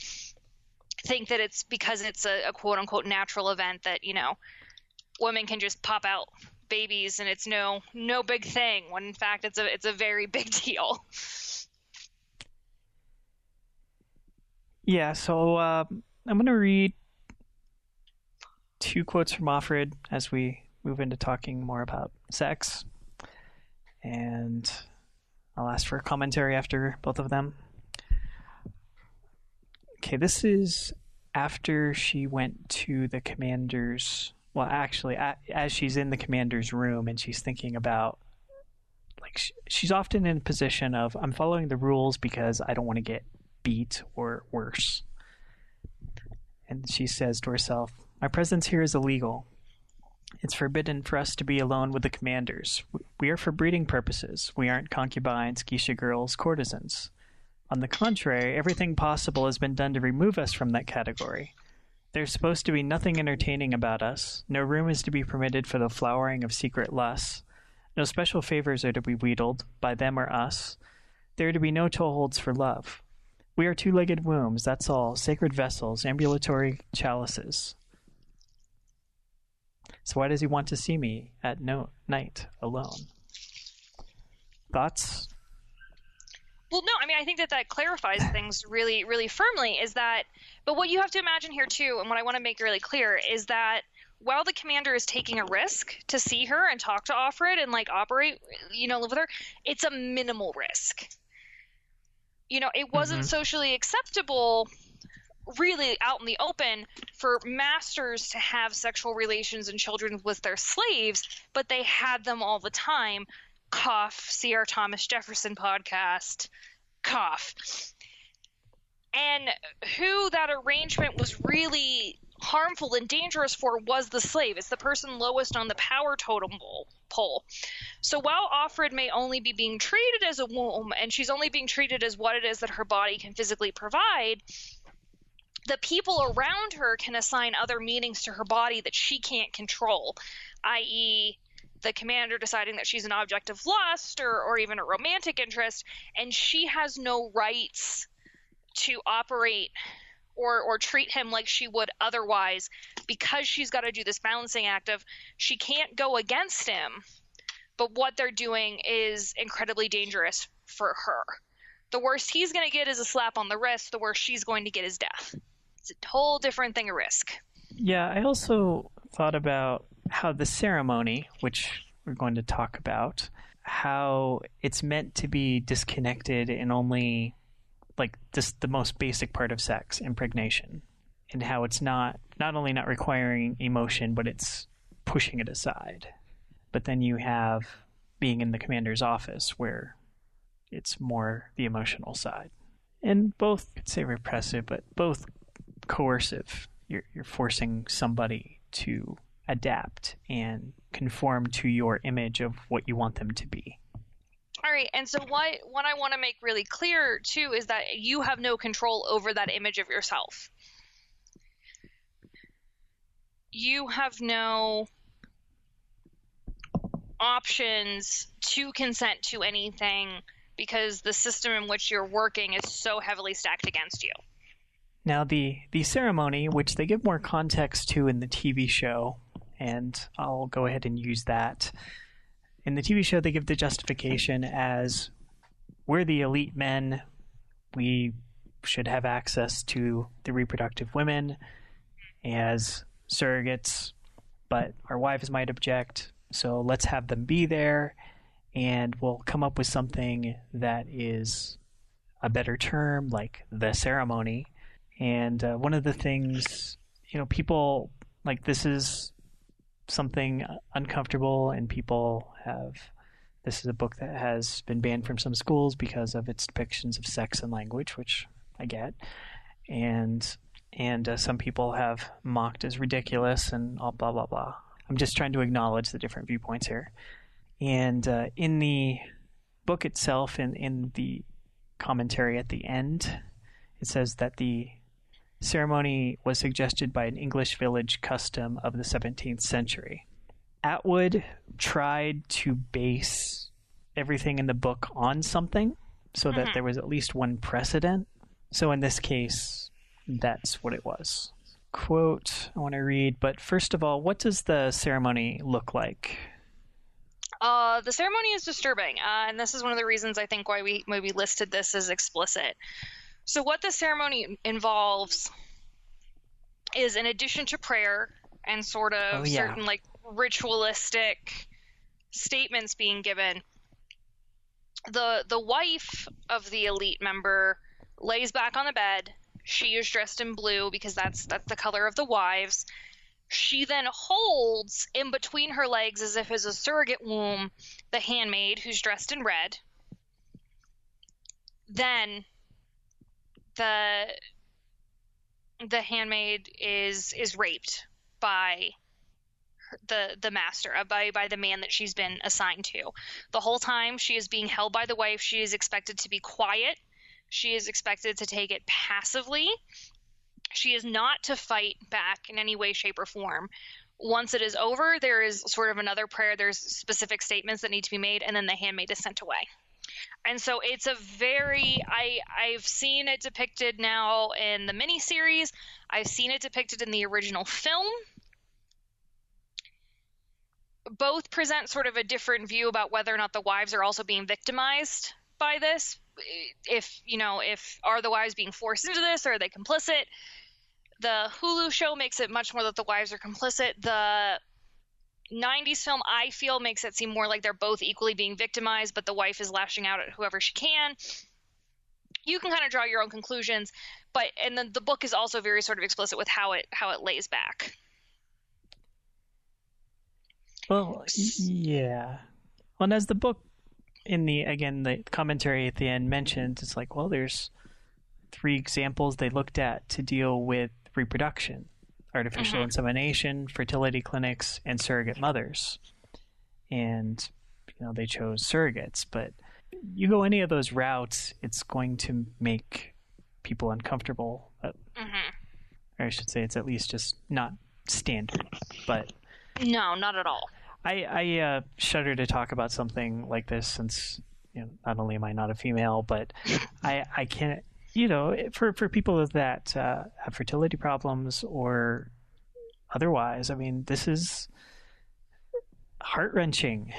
think that it's because it's a, a quote unquote natural event that, you know, women can just pop out babies and it's no no big thing when in fact it's a it's a very big deal. Yeah, so uh, I'm going to read two quotes from Offred as we move into talking more about sex. And I'll ask for a commentary after both of them. Okay, this is after she went to the commander's. Well, actually, as she's in the commander's room and she's thinking about. Like, she's often in a position of, I'm following the rules because I don't want to get beat or worse. And she says to herself, My presence here is illegal. It's forbidden for us to be alone with the commanders. We are for breeding purposes. We aren't concubines, geisha girls, courtesans. On the contrary, everything possible has been done to remove us from that category. There's supposed to be nothing entertaining about us. No room is to be permitted for the flowering of secret lusts. No special favors are to be wheedled, by them or us. There are to be no toeholds for love. We are two legged wombs, that's all, sacred vessels, ambulatory chalices. So why does he want to see me at no night alone? Thoughts? Well, no, I mean, I think that that clarifies things really, really firmly. Is that, but what you have to imagine here too, and what I want to make really clear is that while the commander is taking a risk to see her and talk to Offred and like operate, you know, live with her, it's a minimal risk. You know, it wasn't Mhm. socially acceptable, really out in the open, for masters to have sexual relations and children with their slaves, but they had them all the time cough see our thomas jefferson podcast cough and who that arrangement was really harmful and dangerous for was the slave. It's the person lowest on the power totem pole- so while offred may only be being treated as a womb and she's only being treated as what it is that her body can physically provide the people around her can assign other meanings to her body that she can't control i.e the commander deciding that she's an object of lust or, or even a romantic interest, and she has no rights to operate or, or treat him like she would otherwise because she's got to do this balancing act of she can't go against him, but what they're doing is incredibly dangerous for her. The worst he's going to get is a slap on the wrist, the worst she's going to get is death. It's a whole different thing of risk. Yeah, I also thought about how the ceremony, which we're going to talk about, how it's meant to be disconnected and only like just the most basic part of sex, impregnation. and how it's not not only not requiring emotion, but it's pushing it aside. But then you have being in the commander's office where it's more the emotional side. And both I'd say repressive, but both coercive. You're you're forcing somebody to adapt and conform to your image of what you want them to be. All right, and so what what I want to make really clear too is that you have no control over that image of yourself. You have no options to consent to anything because the system in which you're working is so heavily stacked against you. Now the the ceremony, which they give more context to in the TV show, and I'll go ahead and use that. In the TV show, they give the justification as we're the elite men, we should have access to the reproductive women as surrogates, but our wives might object, so let's have them be there and we'll come up with something that is a better term like the ceremony. And uh, one of the things, you know, people like this is something uncomfortable, and people have. This is a book that has been banned from some schools because of its depictions of sex and language, which I get, and and uh, some people have mocked as ridiculous and all blah blah blah. I'm just trying to acknowledge the different viewpoints here, and uh, in the book itself, in in the commentary at the end, it says that the ceremony was suggested by an English village custom of the 17th century. Atwood tried to base everything in the book on something so that Mhm. there was at least one precedent. So in this case, that's what it was. Quote I want to read, but first of all, what does the ceremony look like? Uh, the ceremony is disturbing, uh, and this is one of the reasons I think why we why we listed this as explicit. So, what the ceremony involves is, in addition to prayer and sort of Oh, yeah. certain like ritualistic statements being given, the the wife of the elite member lays back on the bed. She is dressed in blue because that's that's the color of the wives. She then holds in between her legs, as if as a surrogate womb, the handmaid who's dressed in red. Then the the handmaid is is raped by the the master uh, by by the man that she's been assigned to. The whole time she is being held by the wife, she is expected to be quiet. She is expected to take it passively. She is not to fight back in any way, shape, or form. Once it is over, there is sort of another prayer. There's specific statements that need to be made, and then the handmaid is sent away. And so it's a very I I've seen it depicted now in the miniseries. I've seen it depicted in the original film. Both present sort of a different view about whether or not the wives are also being victimized by this. If you know, if are the wives being forced into this, or are they complicit? The Hulu show makes it much more that the wives are complicit. The 90s film, I feel, makes it seem more like they're both equally being victimized, but the wife is lashing out at whoever she can. You can kind of draw your own conclusions, but and then the book is also very sort of explicit with how it how it lays back. Well, yeah. Well, and as the book in the again the commentary at the end mentioned, it's like, well, there's three examples they looked at to deal with reproduction: artificial Mhm. insemination, fertility clinics, and surrogate mothers. And you know they chose surrogates, but you go any of those routes, it's going to make people uncomfortable. Uh, hmm Or I should say, it's at least just not standard. But No, not at all. I, I uh, shudder to talk about something like this since you know not only am I not a female, but I I can't you know for for people that uh, have fertility problems or otherwise. I mean, this is heart wrenching.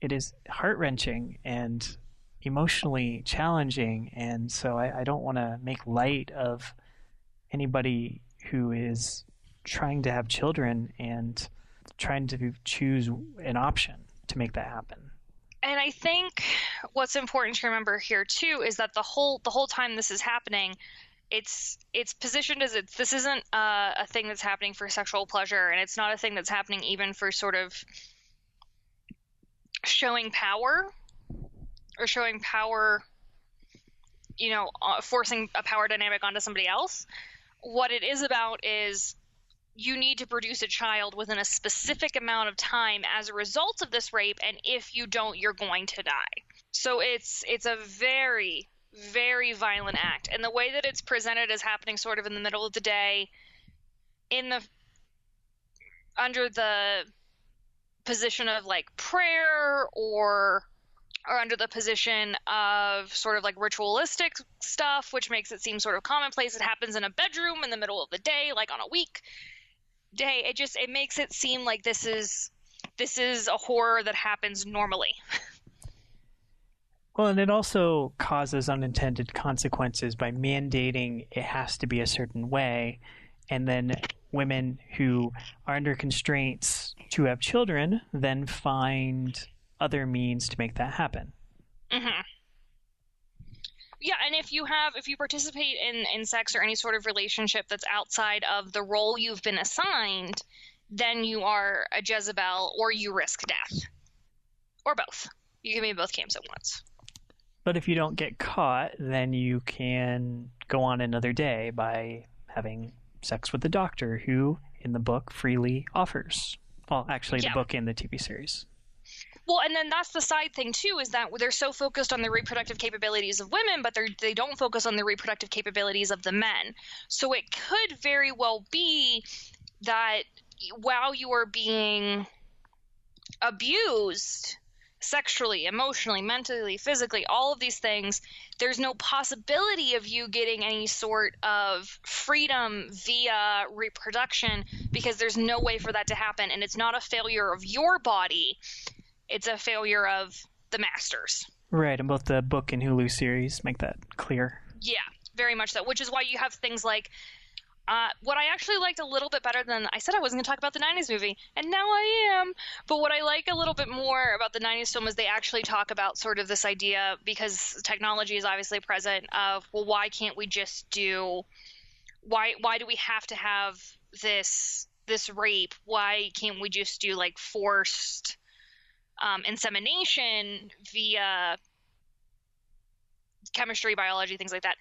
It is heart wrenching and emotionally challenging, and so I, I don't want to make light of anybody who is trying to have children and trying to choose an option to make that happen. And I think what's important to remember here too is that the whole the whole time this is happening, it's it's positioned as it's this isn't uh, a thing that's happening for sexual pleasure, and it's not a thing that's happening even for sort of showing power or showing power you know uh, forcing a power dynamic onto somebody else. What it is about is you need to produce a child within a specific amount of time as a result of this rape and if you don't you're going to die. So it's it's a very very violent act. And the way that it's presented as happening sort of in the middle of the day in the under the position of like prayer or or under the position of sort of like ritualistic stuff, which makes it seem sort of commonplace. It happens in a bedroom in the middle of the day, like on a week day. It just it makes it seem like this is this is a horror that happens normally. Well, and it also causes unintended consequences by mandating it has to be a certain way. And then women who are under constraints to have children then find other means to make that happen. Mm-hmm. Yeah, and if you have if you participate in in sex or any sort of relationship that's outside of the role you've been assigned, then you are a Jezebel or you risk death. Or both. You can be in both camps at once. But if you don't get caught, then you can go on another day by having sex with the doctor who in the book freely offers. Well, actually Yeah. the book and the TV series. Well, and then that's the side thing too is that they're so focused on the reproductive capabilities of women, but they they don't focus on the reproductive capabilities of the men. So it could very well be that while you are being abused sexually, emotionally, mentally, physically, all of these things, there's no possibility of you getting any sort of freedom via reproduction because there's no way for that to happen and it's not a failure of your body it's a failure of the masters. Right, and both the book and Hulu series make that clear. Yeah, very much so. Which is why you have things like uh, what I actually liked a little bit better than I said I wasn't going to talk about the 90s movie, and now I am. But what I like a little bit more about the 90s film is they actually talk about sort of this idea because technology is obviously present of well, why can't we just do why why do we have to have this this rape? Why can't we just do like forced um, insemination via chemistry, biology, things like that?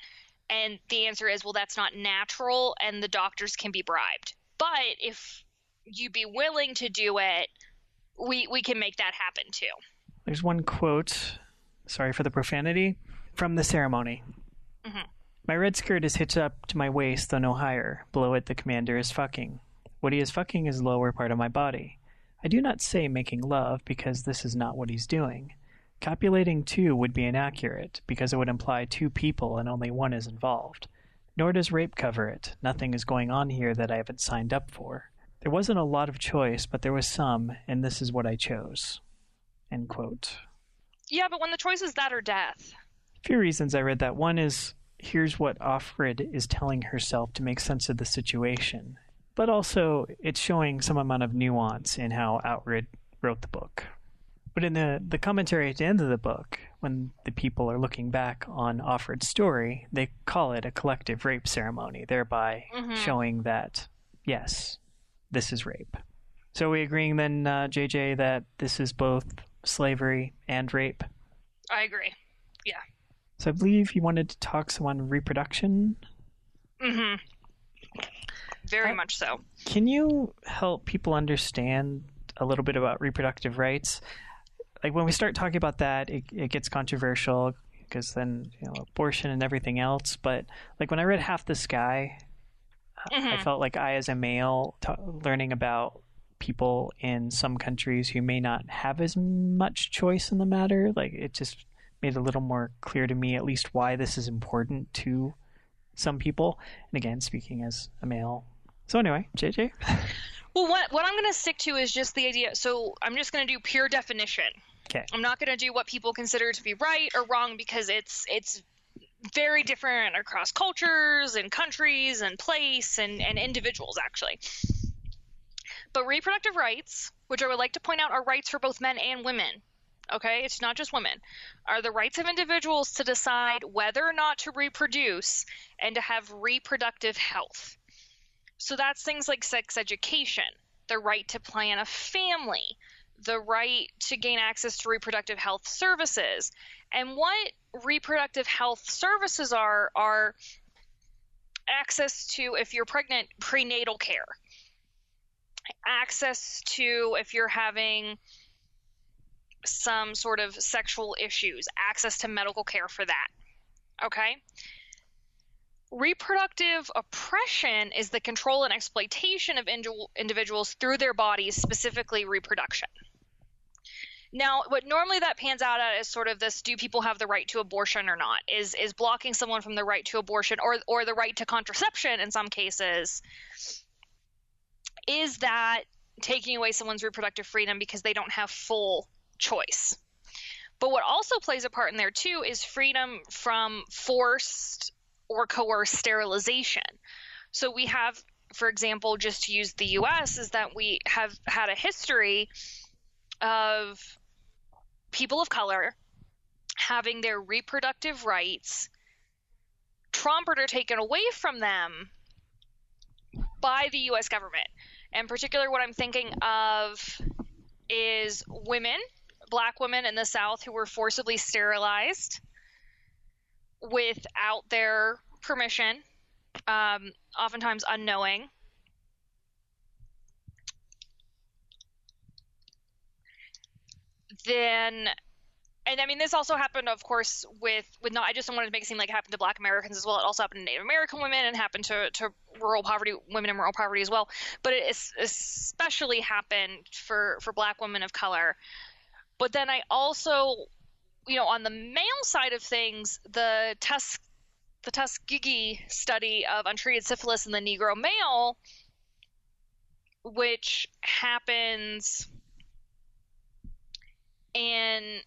And the answer is, well, that's not natural, and the doctors can be bribed. But if you'd be willing to do it, we we can make that happen too. There's one quote, sorry for the profanity, from the ceremony. Mhm. My red skirt is hitched up to my waist, though no higher. Below it, the commander is fucking. What he is fucking is lower part of my body. I do not say making love because this is not what he's doing. Copulating two would be inaccurate because it would imply two people and only one is involved. Nor does rape cover it. Nothing is going on here that I haven't signed up for. There wasn't a lot of choice, but there was some, and this is what I chose. End quote. Yeah, but when the choice is that or death, A few reasons I read that. One is here's what Offred is telling herself to make sense of the situation. But also, it's showing some amount of nuance in how Outred wrote the book. But in the, the commentary at the end of the book, when the people are looking back on Offred's story, they call it a collective rape ceremony, thereby Mhm. showing that, yes, this is rape. So are we agreeing then, uh, JJ, that this is both slavery and rape? I agree. Yeah. So I believe you wanted to talk some on reproduction. hmm Very I- much so. Can you help people understand a little bit about reproductive rights? Like when we start talking about that, it, it gets controversial because then you know abortion and everything else. But like when I read Half the Sky, I- I mm-hmm. felt like I, as a male, ta learning about people in some countries who may not have as much choice in the matter, like it just made it a little more clear to me, at least, why this is important to some people. And again, speaking as a male. So anyway, JJ. Well, what what I'm going to stick to is just the idea. So I'm just going to do pure definition. Okay. I'm not going to do what people consider to be right or wrong because it's it's very different across cultures and countries and place and, and individuals actually. But reproductive rights, which I would like to point out are rights for both men and women, okay? It's not just women, are the rights of individuals to decide whether or not to reproduce and to have reproductive health. So that's things like sex education, the right to plan a family, the right to gain access to reproductive health services. And what reproductive health services are are access to if you're pregnant prenatal care access to if you're having some sort of sexual issues, access to medical care for that. Okay? Reproductive oppression is the control and exploitation of individuals through their bodies, specifically reproduction. Now, what normally that pans out at is sort of this: Do people have the right to abortion or not? Is is blocking someone from the right to abortion or or the right to contraception in some cases? Is that taking away someone's reproductive freedom because they don't have full choice? But what also plays a part in there too is freedom from forced or coerced sterilization. So we have, for example, just to use the US, is that we have had a history of people of color having their reproductive rights trumpered or taken away from them by the US government. In particular, what I'm thinking of is women, black women in the South who were forcibly sterilized without their permission, um, oftentimes unknowing. then and I mean, this also happened, of course, with with not. I just don't want to make it seem like it happened to Black Americans as well. It also happened to Native American women and happened to to rural poverty women in rural poverty as well. But it especially happened for for Black women of color. But then I also, you know, on the male side of things, the the Tuskegee study of untreated syphilis in the Negro male, which happens in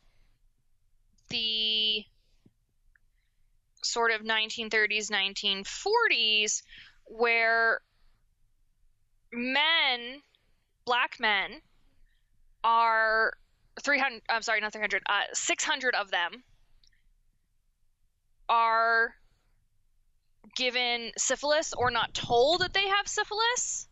the sort of 1930s, 1940s, where men, black men, are 300, I'm sorry, not 300, uh, 600 of them are given syphilis or not told that they have syphilis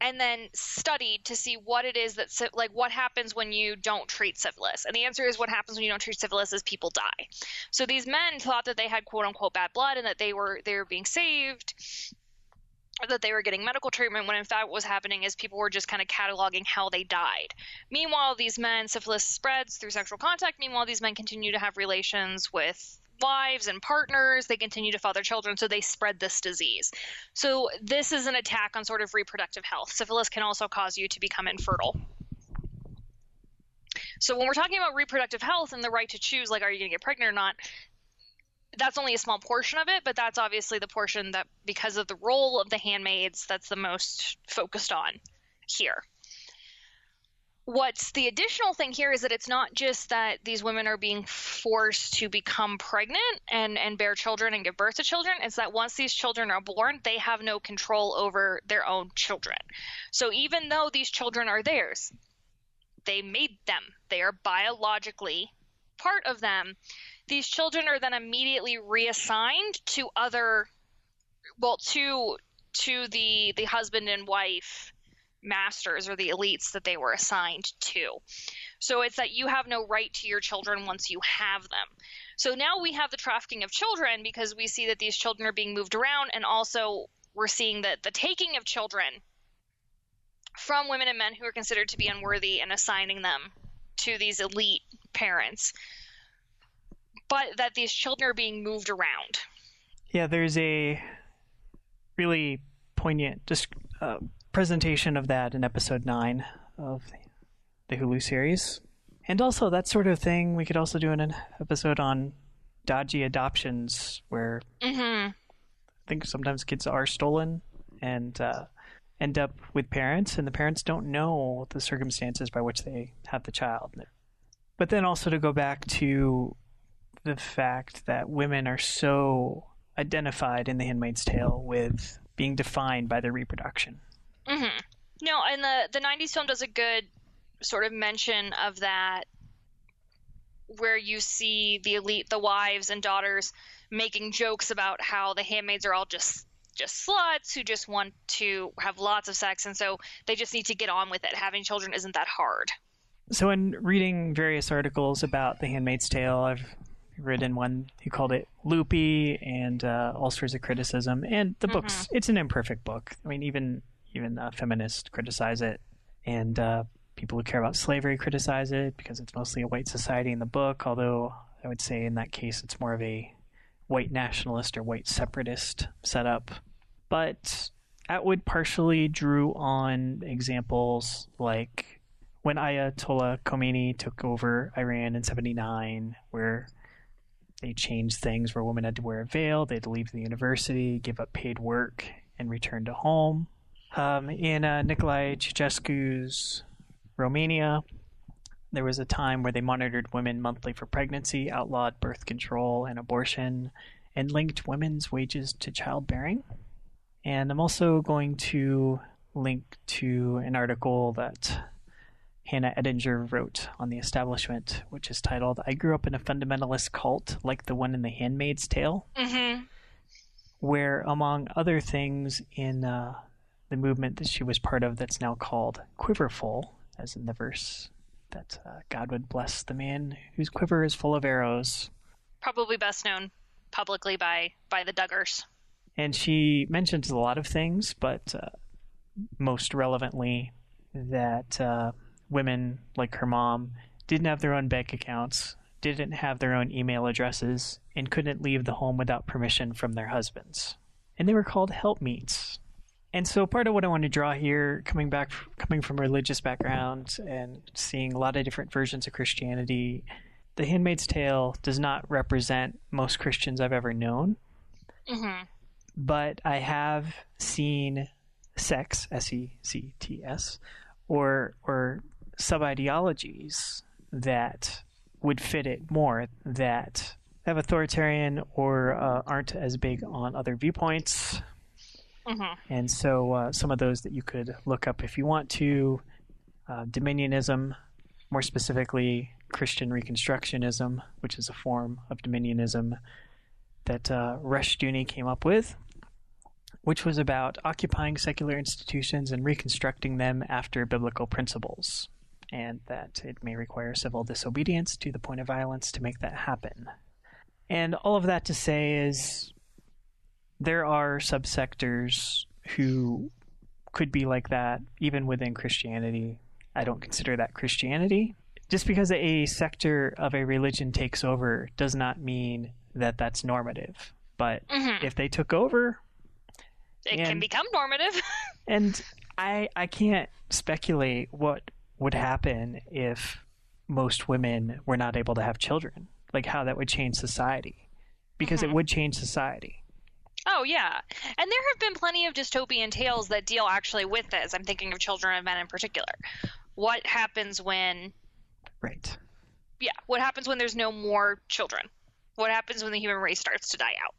and then studied to see what it is that like what happens when you don't treat syphilis. And the answer is what happens when you don't treat syphilis is people die. So these men thought that they had quote unquote bad blood and that they were they were being saved that they were getting medical treatment when in fact what was happening is people were just kind of cataloging how they died meanwhile these men syphilis spreads through sexual contact meanwhile these men continue to have relations with wives and partners. They continue to father children, so they spread this disease. So, this is an attack on sort of reproductive health. Syphilis can also cause you to become infertile. So, when we're talking about reproductive health and the right to choose, like, are you going to get pregnant or not? That's only a small portion of it, but that's obviously the portion that, because of the role of the handmaids, that's the most focused on here. What's the additional thing here is that it's not just that these women are being forced to become pregnant and and bear children and give birth to children it's that once these children are born they have no control over their own children. So even though these children are theirs they made them. They are biologically part of them these children are then immediately reassigned to other well to to the the husband and wife masters or the elites that they were assigned to. So it's that you have no right to your children once you have them. So now we have the trafficking of children because we see that these children are being moved around, and also we're seeing that the taking of children from women and men who are considered to be unworthy and assigning them to these elite parents, but that these children are being moved around. Yeah, there's a really poignant just uh, presentation of that in episode 9 of the Hulu series. And also, that sort of thing we could also do in an episode on dodgy adoptions, where mm-hmm. I think sometimes kids are stolen and uh, end up with parents, and the parents don't know the circumstances by which they have the child. But then also to go back to the fact that women are so identified in The Handmaid's Tale with being defined by their reproduction. Mm-hmm. No, and the the '90s film does a good sort of mention of that where you see the elite, the wives and daughters making jokes about how the handmaids are all just just sluts who just want to have lots of sex and so they just need to get on with it. Having children isn't that hard. So, in reading various articles about The Handmaid's Tale, I've written one he called it loopy and uh, all sorts of criticism. And the mm-hmm. book's it's an imperfect book. I mean, even even uh, feminists criticize it, and uh, people who care about slavery criticize it because it's mostly a white society in the book. Although I would say in that case, it's more of a white nationalist or white separatist setup. But Atwood partially drew on examples like when Ayatollah Khomeini took over Iran in 79, where they changed things where women had to wear a veil, they had to leave the university, give up paid work, and return to home. Um, in uh, Nicolae Ceausescu's Romania, there was a time where they monitored women monthly for pregnancy, outlawed birth control and abortion, and linked women's wages to childbearing. And I'm also going to link to an article that Hannah Ettinger wrote on the establishment, which is titled I Grew Up in a Fundamentalist Cult Like the One in The Handmaid's Tale, mm-hmm. where, among other things, in uh, the movement that she was part of that's now called Quiverful, as in the verse that uh, God would bless the man whose quiver is full of arrows. Probably best known publicly by, by the Duggars. And she mentions a lot of things, but uh, most relevantly, that uh, women like her mom didn't have their own bank accounts, didn't have their own email addresses, and couldn't leave the home without permission from their husbands. And they were called helpmeets. And so part of what I want to draw here, coming back coming from a religious background and seeing a lot of different versions of Christianity, The Handmaid's Tale does not represent most Christians I've ever known. Mm-hmm. But I have seen sex, S E C T S, or or sub ideologies that would fit it more that have authoritarian or uh, aren't as big on other viewpoints. Mm-hmm. And so, uh, some of those that you could look up if you want to uh, dominionism, more specifically, Christian Reconstructionism, which is a form of dominionism that uh, Rushdoony came up with, which was about occupying secular institutions and reconstructing them after biblical principles and that it may require civil disobedience to the point of violence to make that happen. And all of that to say is there are subsectors who could be like that even within Christianity. I don't consider that Christianity. Just because a sector of a religion takes over does not mean that that's normative. But mm-hmm. if they took over, it and, can become normative. and I I can't speculate what would happen if most women were not able to have children. Like how that would change society. Because mm-hmm. it would change society. Oh yeah, and there have been plenty of dystopian tales that deal actually with this. I'm thinking of Children of Men in particular. What happens when? Right. Yeah, what happens when there's no more children? What happens when the human race starts to die out?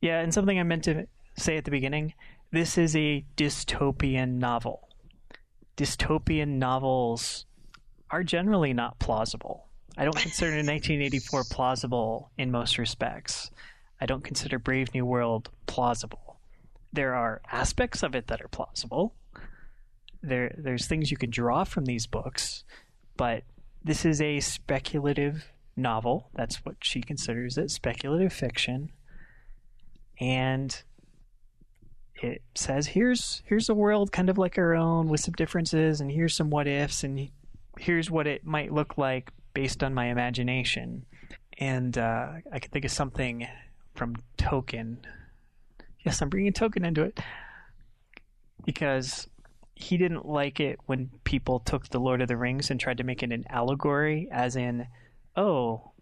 Yeah, and something I meant to say at the beginning, this is a dystopian novel. Dystopian novels are generally not plausible. I don't consider 1984 plausible in most respects. I don't consider Brave New World plausible. There are aspects of it that are plausible. There, there's things you can draw from these books, but this is a speculative novel. That's what she considers it speculative fiction. And it says here's here's a world kind of like our own with some differences and here's some what ifs and here's what it might look like based on my imagination. And uh, i could think of something from tolkien. Yes i'm bringing tolkien into it. Because he didn't like it when people took the lord of the rings and tried to make it an allegory as in oh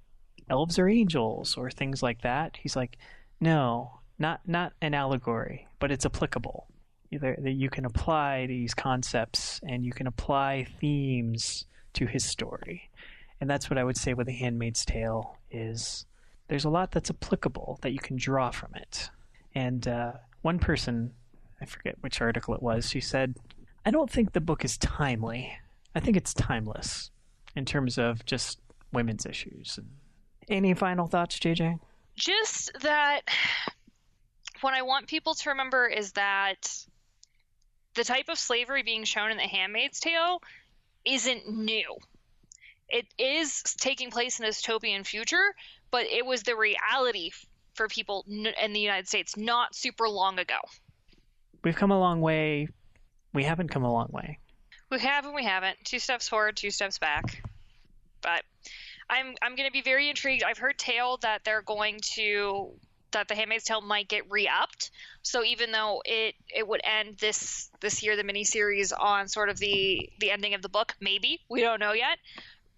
elves are angels or things like that. He's like no not not an allegory, but it's applicable. Either that you can apply these concepts and you can apply themes to his story, and that's what I would say with The Handmaid's Tale is. There's a lot that's applicable that you can draw from it. And uh, one person, I forget which article it was, she said, I don't think the book is timely. I think it's timeless in terms of just women's issues. Any final thoughts, JJ? Just that what I want people to remember is that the type of slavery being shown in The Handmaid's Tale isn't new. It is taking place in a dystopian future, but it was the reality for people in the United States not super long ago. We've come a long way. We haven't come a long way. We have and we haven't. Two steps forward, two steps back. But I'm I'm going to be very intrigued. I've heard tale that they're going to that the Handmaid's Tale might get re-upped. So even though it it would end this this year, the miniseries on sort of the the ending of the book, maybe we don't know yet,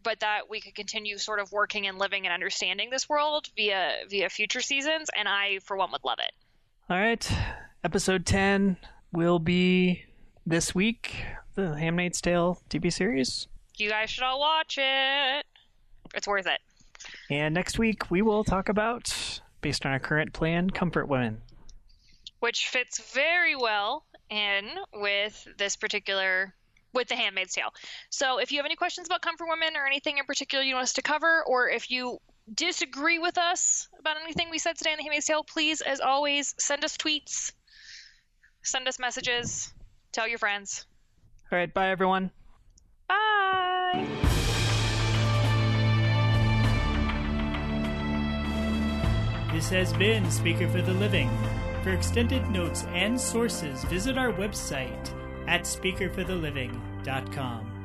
but that we could continue sort of working and living and understanding this world via via future seasons, and I for one would love it. All right, episode ten will be this week. The Handmaid's Tale TV series. You guys should all watch it. It's worth it. And next week we will talk about based on our current plan, Comfort Women. Which fits very well in with this particular with the Handmaid's Tale. So if you have any questions about Comfort Women or anything in particular you want us to cover, or if you disagree with us about anything we said today in the Handmaid's Tale, please, as always, send us tweets, send us messages, tell your friends. All right, bye everyone. Bye. This has been Speaker for the Living. For extended notes and sources, visit our website at speakerfortheliving.com.